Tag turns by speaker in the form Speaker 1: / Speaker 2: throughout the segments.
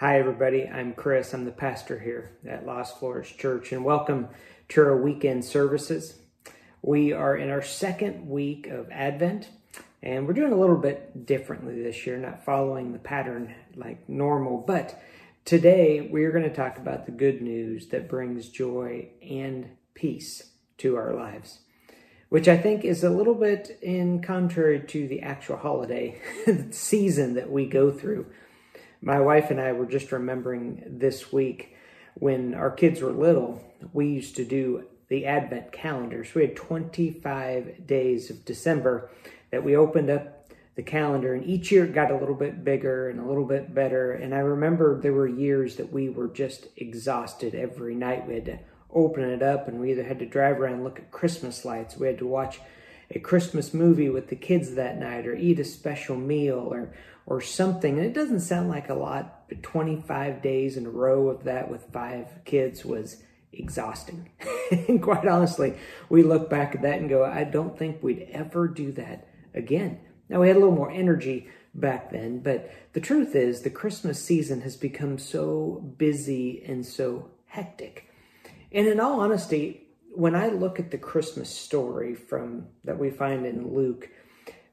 Speaker 1: Hi, everybody. I'm Chris. I'm the pastor here at Lost Flourish Church, and welcome to our weekend services. We are in our second week of Advent, and we're doing a little bit differently this year, not following the pattern like normal. But today, we're going to talk about the good news that brings joy and peace to our lives, which I think is a little bit in contrary to the actual holiday season that we go through my wife and I were just remembering this week when our kids were little, we used to do the Advent calendars. We had 25 days of December that we opened up the calendar, and each year it got a little bit bigger and a little bit better. And I remember there were years that we were just exhausted every night. We had to open it up, and we either had to drive around look at Christmas lights, we had to watch a Christmas movie with the kids that night, or eat a special meal, or or something. And it doesn't sound like a lot, but 25 days in a row of that with five kids was exhausting. and quite honestly, we look back at that and go, I don't think we'd ever do that again. Now, we had a little more energy back then, but the truth is, the Christmas season has become so busy and so hectic. And in all honesty, when I look at the Christmas story from that we find in Luke,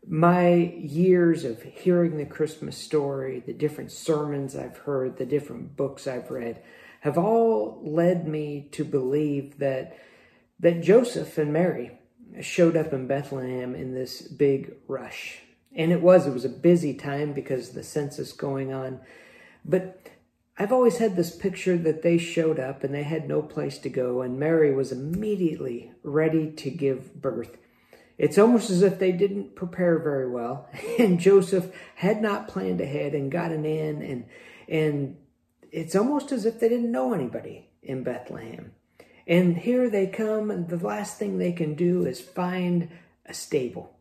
Speaker 1: my years of hearing the Christmas story, the different sermons I've heard, the different books I've read, have all led me to believe that that Joseph and Mary showed up in Bethlehem in this big rush. And it was, it was a busy time because the census going on. But I've always had this picture that they showed up and they had no place to go, and Mary was immediately ready to give birth. It's almost as if they didn't prepare very well, and Joseph had not planned ahead and gotten in, and and it's almost as if they didn't know anybody in Bethlehem. And here they come, and the last thing they can do is find a stable.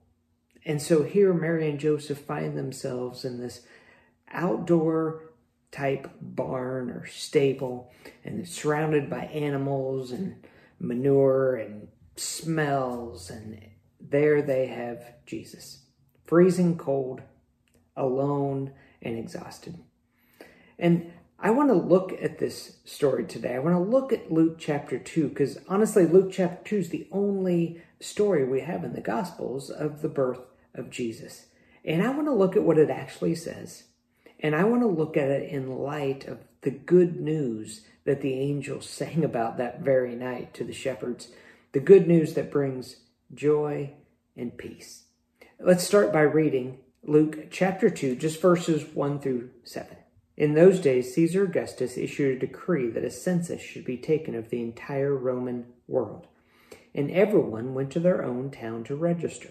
Speaker 1: And so here Mary and Joseph find themselves in this outdoor type barn or stable, and it's surrounded by animals and manure and smells and there they have Jesus, freezing cold, alone, and exhausted. And I want to look at this story today. I want to look at Luke chapter 2 because honestly, Luke chapter 2 is the only story we have in the Gospels of the birth of Jesus. And I want to look at what it actually says. And I want to look at it in light of the good news that the angels sang about that very night to the shepherds. The good news that brings joy, and peace. Let's start by reading Luke chapter 2, just verses 1 through 7. In those days, Caesar Augustus issued a decree that a census should be taken of the entire Roman world, and everyone went to their own town to register.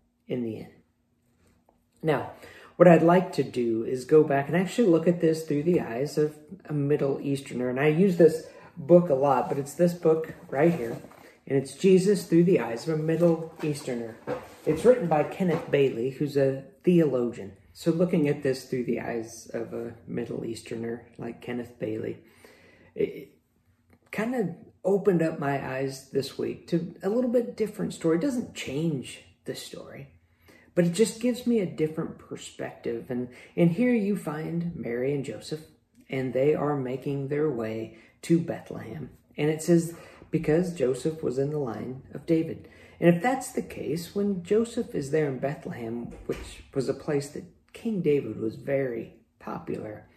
Speaker 1: in the end. Now, what I'd like to do is go back and actually look at this through the eyes of a Middle Easterner. And I use this book a lot, but it's this book right here and it's Jesus through the eyes of a Middle Easterner. It's written by Kenneth Bailey, who's a theologian. So, looking at this through the eyes of a Middle Easterner like Kenneth Bailey, it kind of opened up my eyes this week to a little bit different story. It doesn't change the story, but it just gives me a different perspective. And, and here you find Mary and Joseph, and they are making their way to Bethlehem. And it says because Joseph was in the line of David. And if that's the case, when Joseph is there in Bethlehem, which was a place that King David was very popular,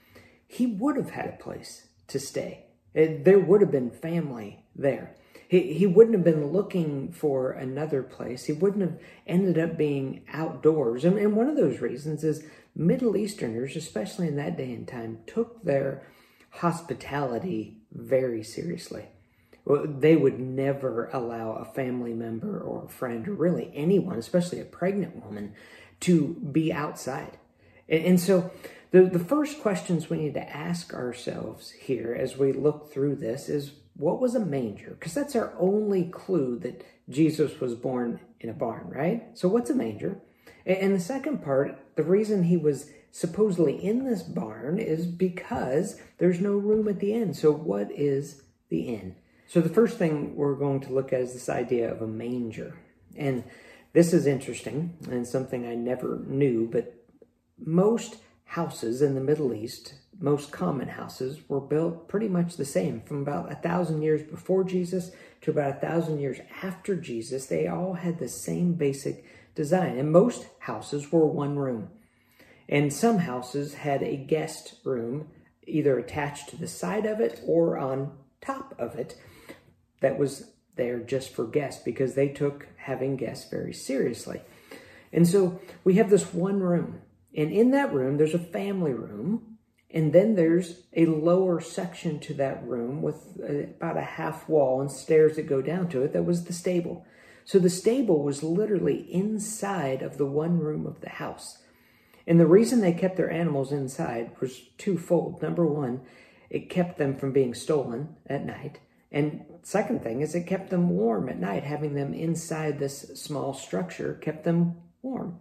Speaker 1: he would have had a place to stay. There would have been family there. He, he wouldn't have been looking for another place. He wouldn't have ended up being outdoors. And, and one of those reasons is Middle Easterners, especially in that day and time, took their hospitality very seriously Well, they would never allow a family member or a friend or really anyone, especially a pregnant woman, to be outside. And, so The, the first questions we need to ask ourselves here as we look through this is what was a manger? Because that's our only clue that Jesus was born in a barn, right? So, what's a manger? And the second part, the reason he was supposedly in this barn is because there's no room at the inn. So, what is the inn? So, the first thing we're going to look at is this idea of a manger. And this is interesting and something I never knew, but most houses in the Middle East, most common houses, were built pretty much the same from about a thousand years before Jesus to about a thousand years after Jesus. They all had the same basic design, and most houses were one room. And some houses had a guest room either attached to the side of it or on top of it that was there just for guests because they took having guests very seriously. And so we have this one room and in that room, there's a family room. And then there's a lower section to that room with about a half wall and stairs that go down to it. That was the stable. So the stable was literally inside of the one room of the house. And the reason they kept their animals inside was twofold. Number one, it kept them from being stolen at night. And second thing is it kept them warm at night. Having them inside this small structure kept them warm.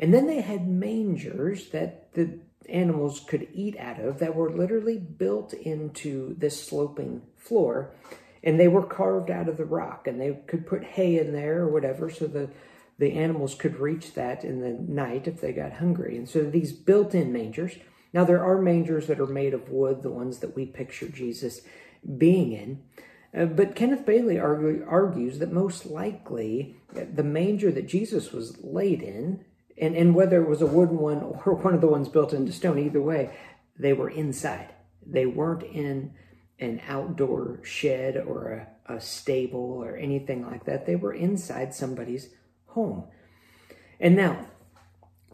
Speaker 1: And then they had mangers that the animals could eat out of that were literally built into this sloping floor. And they were carved out of the rock, and they could put hay in there or whatever so the, the animals could reach that in the night if they got hungry. And so these built in mangers. Now, there are mangers that are made of wood, the ones that we picture Jesus being in. Uh, but Kenneth Bailey argue, argues that most likely the manger that Jesus was laid in and, and whether it was a wooden one or one of the ones built into stone, either way, they were inside. They weren't in an outdoor shed or a, a stable or anything like that. They were inside somebody's home. And now,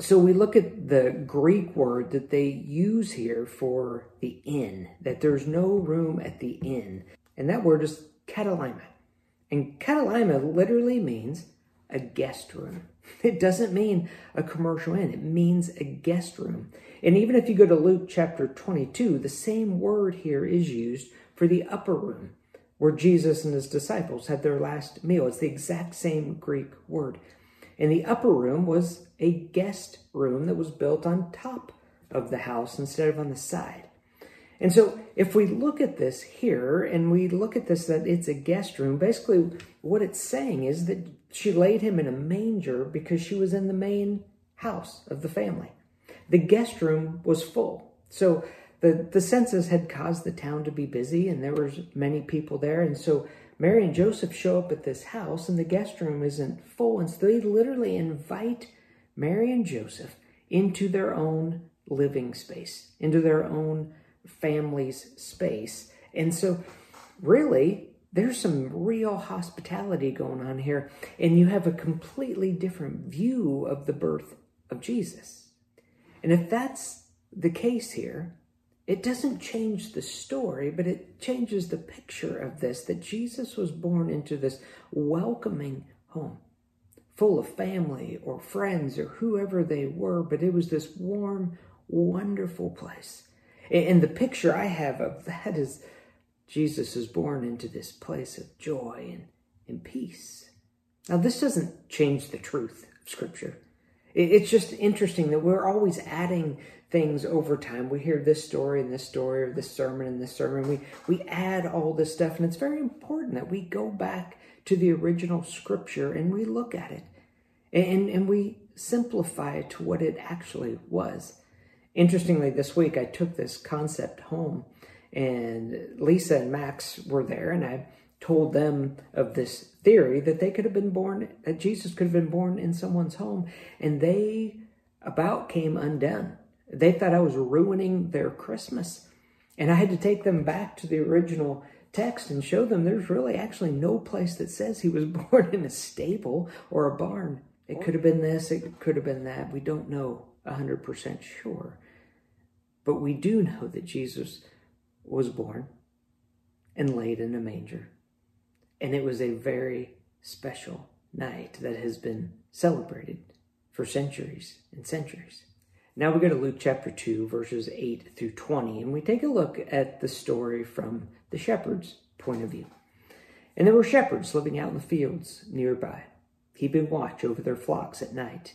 Speaker 1: so we look at the Greek word that they use here for the inn, that there's no room at the inn. And that word is katalima. And katalima literally means a guest room. It doesn't mean a commercial inn, it means a guest room. And even if you go to Luke chapter 22, the same word here is used for the upper room where Jesus and his disciples had their last meal. It's the exact same Greek word. And the upper room was a guest room that was built on top of the house instead of on the side. And so if we look at this here and we look at this that it's a guest room, basically what it's saying is that she laid him in a manger because she was in the main house of the family. The guest room was full. So the, the census had caused the town to be busy and there was many people there. And so Mary and Joseph show up at this house and the guest room isn't full. And so they literally invite Mary and Joseph into their own living space, into their own family's space. And so, really, there's some real hospitality going on here, and you have a completely different view of the birth of Jesus. And if that's the case here, it doesn't change the story, but it changes the picture of this that Jesus was born into this welcoming home, full of family or friends or whoever they were, but it was this warm, wonderful place and the picture I have of that is Jesus is born into this place of joy and, and peace. Now, this doesn't change the truth of Scripture. It's just interesting that we're always adding things over time. We hear this story and this story, or this sermon and this sermon. We, we add all this stuff, and it's very important that we go back to the original Scripture and we look at it and, and we simplify it to what it actually was. Interestingly, this week I took this concept home, and Lisa and Max were there, and I told them of this theory that they could have been born, that Jesus could have been born in someone's home, and they about came undone. They thought I was ruining their Christmas. And I had to take them back to the original text and show them there's really actually no place that says he was born in a stable or a barn. It could have been this, it could have been that. We don't know 100% sure. But we do know that Jesus was born and laid in a manger. And it was a very special night that has been celebrated for centuries and centuries. Now we go to Luke chapter 2, verses 8 through 20, and we take a look at the story from the shepherd's point of view. And there were shepherds living out in the fields nearby, keeping watch over their flocks at night.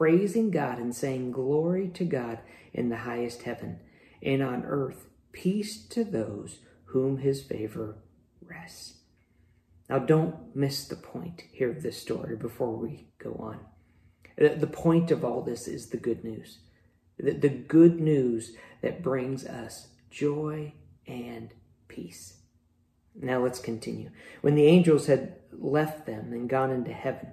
Speaker 1: praising God and saying, Glory to God in the highest heaven, and on earth peace to those whom his favor rests. Now, don't miss the point here of this story before we go on. The point of all this is the good news the, good news that brings us joy and peace. Now let's continue. When the angels had left them and gone into heaven,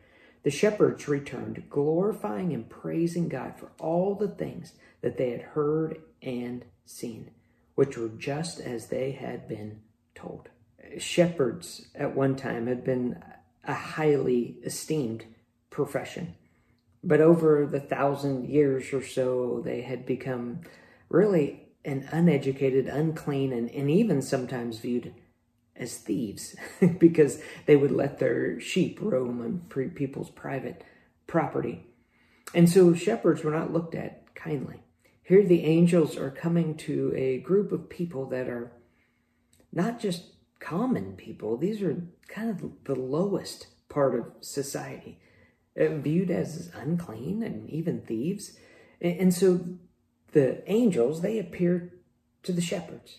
Speaker 1: The shepherds returned, glorifying and praising God for all the things that they had heard and seen, which were just as they had been told. Shepherds at one time had been a highly esteemed profession. But over the thousand years or so, they had become really an uneducated, unclean, and, and even sometimes viewed as thieves because they would let their sheep roam on people's private property. And so shepherds were not looked at kindly. Here, the angels are coming to a group of people that are not just common people, these are kind of the lowest part of society, uh, viewed as unclean and even thieves. And so the angels, they appear to the shepherds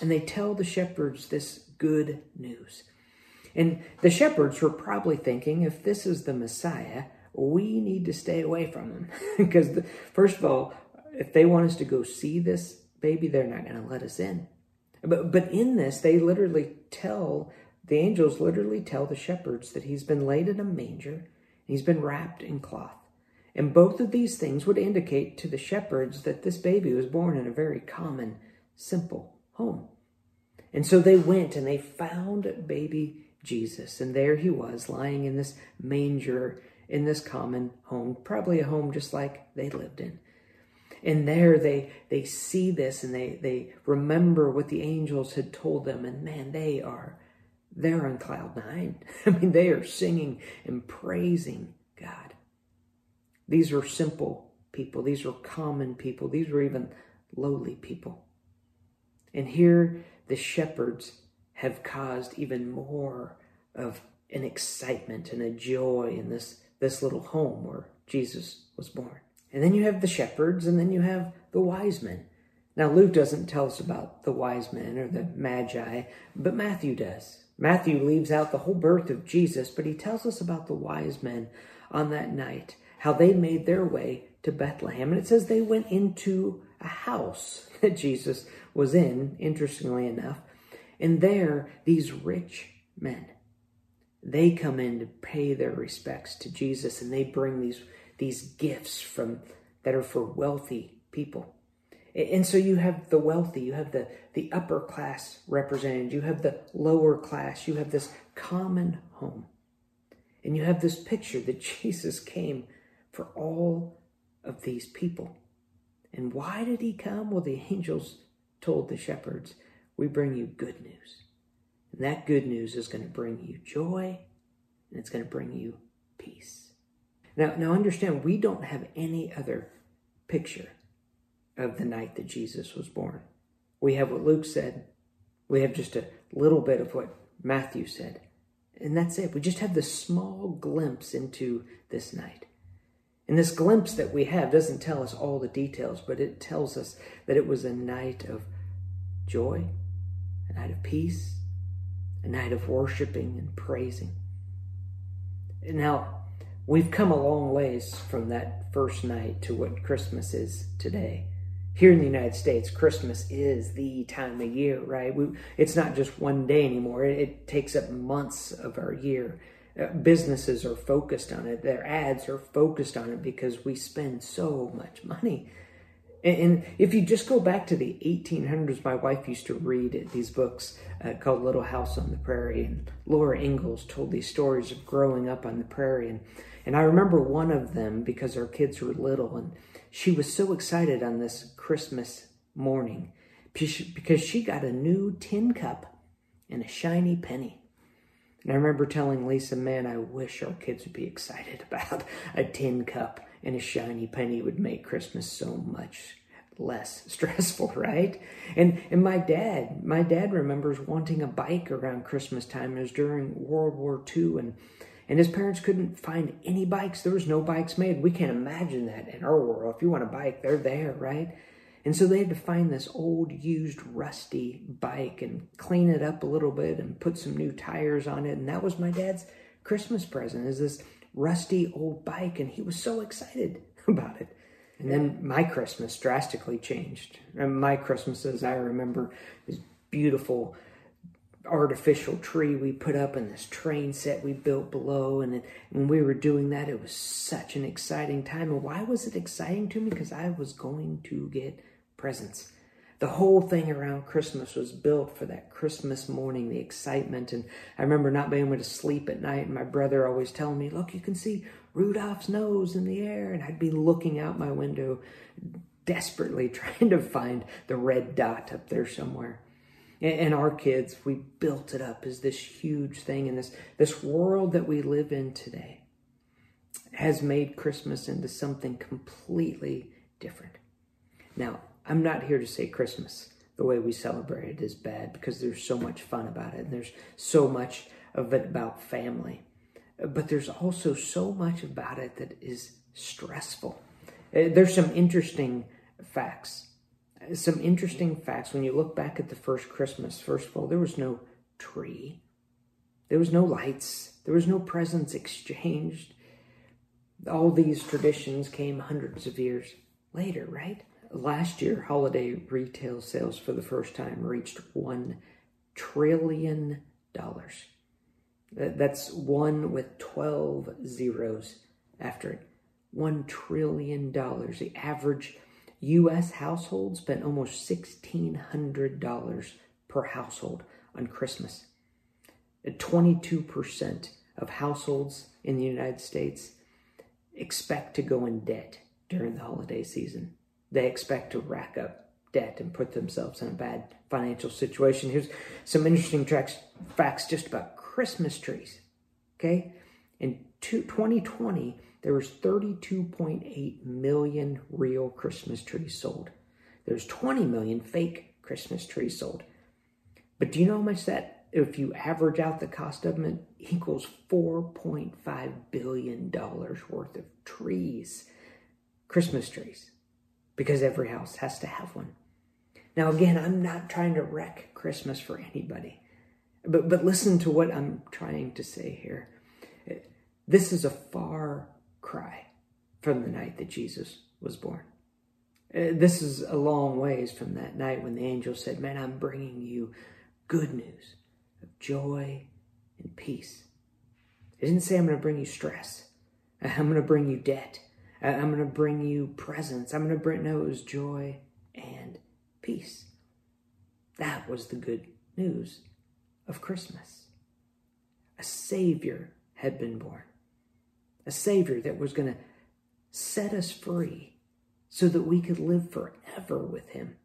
Speaker 1: and they tell the shepherds this good news. And the shepherds were probably thinking, if this is the Messiah, we need to stay away from him. because, the, first of all, if they want us to go see this baby, they're not going to let us in. But, but in this, they literally tell, the angels literally tell the shepherds that he's been laid in a manger, he's been wrapped in cloth. And both of these things would indicate to the shepherds that this baby was born in a very common, simple home. And so they went and they found baby Jesus. And there he was, lying in this manger in this common home, probably a home just like they lived in. And there they they see this and they they remember what the angels had told them, and man, they are they're on cloud nine. I mean, they are singing and praising God. These were simple people. These were common people. These were even lowly people. And here the shepherds have caused even more of an excitement and a joy in this, this little home where Jesus was born. And then you have the shepherds, and then you have the wise men. Now, Luke doesn't tell us about the wise men or the magi, but Matthew does. Matthew leaves out the whole birth of Jesus, but he tells us about the wise men on that night how they made their way to Bethlehem. And it says they went into a house that Jesus was in, interestingly enough. And there, these rich men, they come in to pay their respects to Jesus and they bring these, these gifts from that are for wealthy people. And so you have the wealthy, you have the, the upper class represented, you have the lower class, you have this common home. And you have this picture that Jesus came for all of these people. And why did he come? Well, the angels told the shepherds, We bring you good news. And that good news is going to bring you joy and it's going to bring you peace. Now, now understand, we don't have any other picture of the night that Jesus was born. We have what Luke said. We have just a little bit of what Matthew said. And that's it. We just have this small glimpse into this night. And this glimpse that we have doesn't tell us all the details, but it tells us that it was a night of joy, a night of peace, a night of worshiping and praising. Now, we've come a long ways from that first night to what Christmas is today. Here in the United States, Christmas is the time of year, right? We, it's not just one day anymore. It, it takes up months of our year. Businesses are focused on it. Their ads are focused on it because we spend so much money. And, and if you just go back to the 1800s, my wife used to read these books uh, called Little House on the Prairie, and Laura Ingalls told these stories of growing up on the prairie. And, and I remember one of them because our kids were little, and she was so excited on this Christmas morning because she got a new tin cup and a shiny penny. And I remember telling Lisa, man, I wish our kids would be excited about a tin cup and a shiny penny would make Christmas so much less stressful, right? And and my dad, my dad remembers wanting a bike around Christmas time. It was during World War II and and his parents couldn't find any bikes. There was no bikes made. We can't imagine that in our world. If you want a bike, they're there, right? And so they had to find this old, used, rusty bike and clean it up a little bit and put some new tires on it. And that was my dad's Christmas present is this rusty old bike. And he was so excited about it. And then my Christmas drastically changed. And my Christmases, I remember this beautiful artificial tree we put up and this train set we built below. And when we were doing that, it was such an exciting time. And why was it exciting to me? Because I was going to get presents. The whole thing around Christmas was built for that Christmas morning, the excitement. And I remember not being able to sleep at night, and my brother always telling me, Look, you can see Rudolph's nose in the air. And I'd be looking out my window, desperately trying to find the red dot up there somewhere. And our kids, we built it up as this huge thing. And this, this world that we live in today has made Christmas into something completely different. Now, I'm not here to say Christmas, the way we celebrate it, is bad because there's so much fun about it and there's so much of it about family. But there's also so much about it that is stressful. Uh, there's some interesting facts. Some interesting facts when you look back at the first Christmas. First of all, there was no tree, there was no lights, there was no presents exchanged. All these traditions came hundreds of years later, right? Last year, holiday retail sales for the first time reached $1 trillion. That's one with 12 zeros after it. $1 trillion. The average U.S. household spent almost $1,600 per household on Christmas. 22% of households in the United States expect to go in debt during the holiday season they expect to rack up debt and put themselves in a bad financial situation. Here's some interesting tracks, facts just about Christmas trees. Okay, in 2020, there was 32.8 million real Christmas trees sold. There's 20 million fake Christmas trees sold. But do you know how much that, if you average out the cost of them, it equals $4.5 billion worth of trees, Christmas trees because every house has to have one. Now, again, I'm not trying to wreck Christmas for anybody, but, but listen to what I'm trying to say here. This is a far cry from the night that Jesus was born. Uh, this is a long ways from that night when the angel said, Man, I'm bringing you good news of joy and peace. It didn't say I'm going to bring you stress. I'm going to bring you debt. I'm going to bring you presents. I'm going to bring, no, it was joy and peace. That was the good news of Christmas. A Savior had been born, a Savior that was going to set us free so that we could live forever with Him.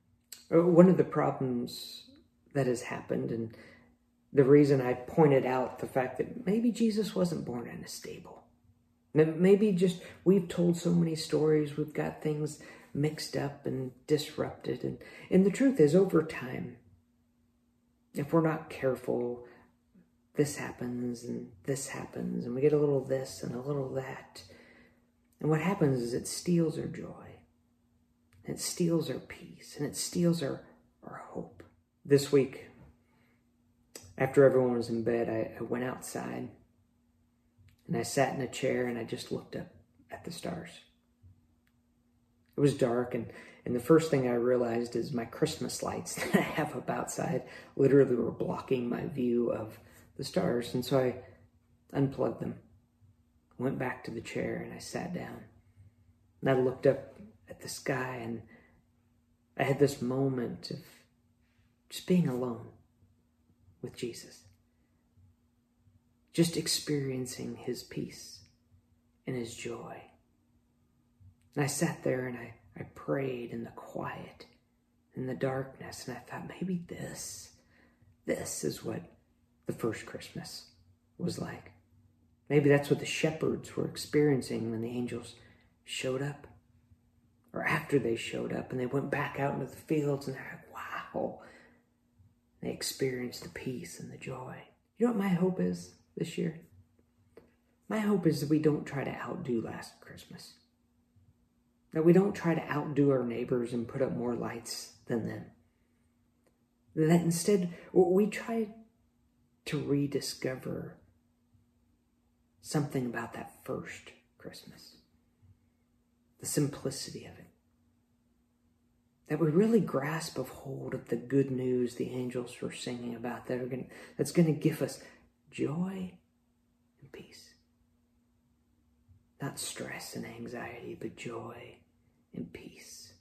Speaker 1: Uh, one of the problems that has happened, and the reason I pointed out the fact that maybe Jesus wasn't born in a stable Maybe just we've told so many stories, we've got things mixed up and disrupted. And, and the truth is, over time, if we're not careful, this happens and this happens, and we get a little this and a little that. And what happens is it steals our joy, it steals our peace, and it steals our, our hope. this week, after everyone was in bed, I, I went outside and I sat in a chair and I just looked up at the stars. It was dark, and, and the first thing I realized is my Christmas lights that I have up outside literally were blocking my view of the stars. And so I unplugged them, went back to the chair, and I sat down. And I looked up at the sky, and I had this moment of just being alone with Jesus, just experiencing his peace and his joy. And I sat there and I, I prayed in the quiet, in the darkness, and I thought maybe this, this is what the first Christmas was like. Maybe that's what the shepherds were experiencing when the angels showed up. Or after they showed up and they went back out into the fields and they're like, wow, they experienced the peace and the joy. You know what my hope is this year? My hope is that we don't try to outdo last Christmas. That we don't try to outdo our neighbors and put up more lights than them. That instead we try to rediscover something about that first Christmas. The simplicity of it that we really grasp of hold of the good news the angels were singing about that are going that's going to give us joy and peace. Not stress and anxiety but joy and peace.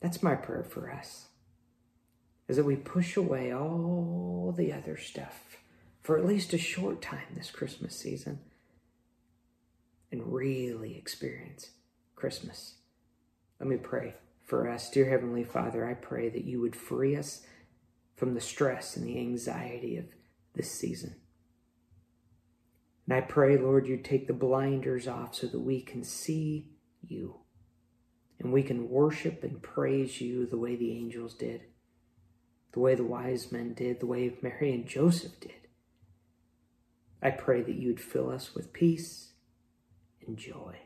Speaker 1: That's my prayer for us is that we push away all the other stuff for at least a short time this christmas season and really experience christmas. Let me pray for us. Dear Heavenly Father, I pray that you would free us from the stress and the anxiety of this season. And I pray, Lord, you take the blinders off so that we can see you and we can worship and praise you the way the angels did, the way the wise men did, the way Mary and Joseph did. I pray that you'd fill us with peace and joy.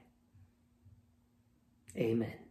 Speaker 1: Amen.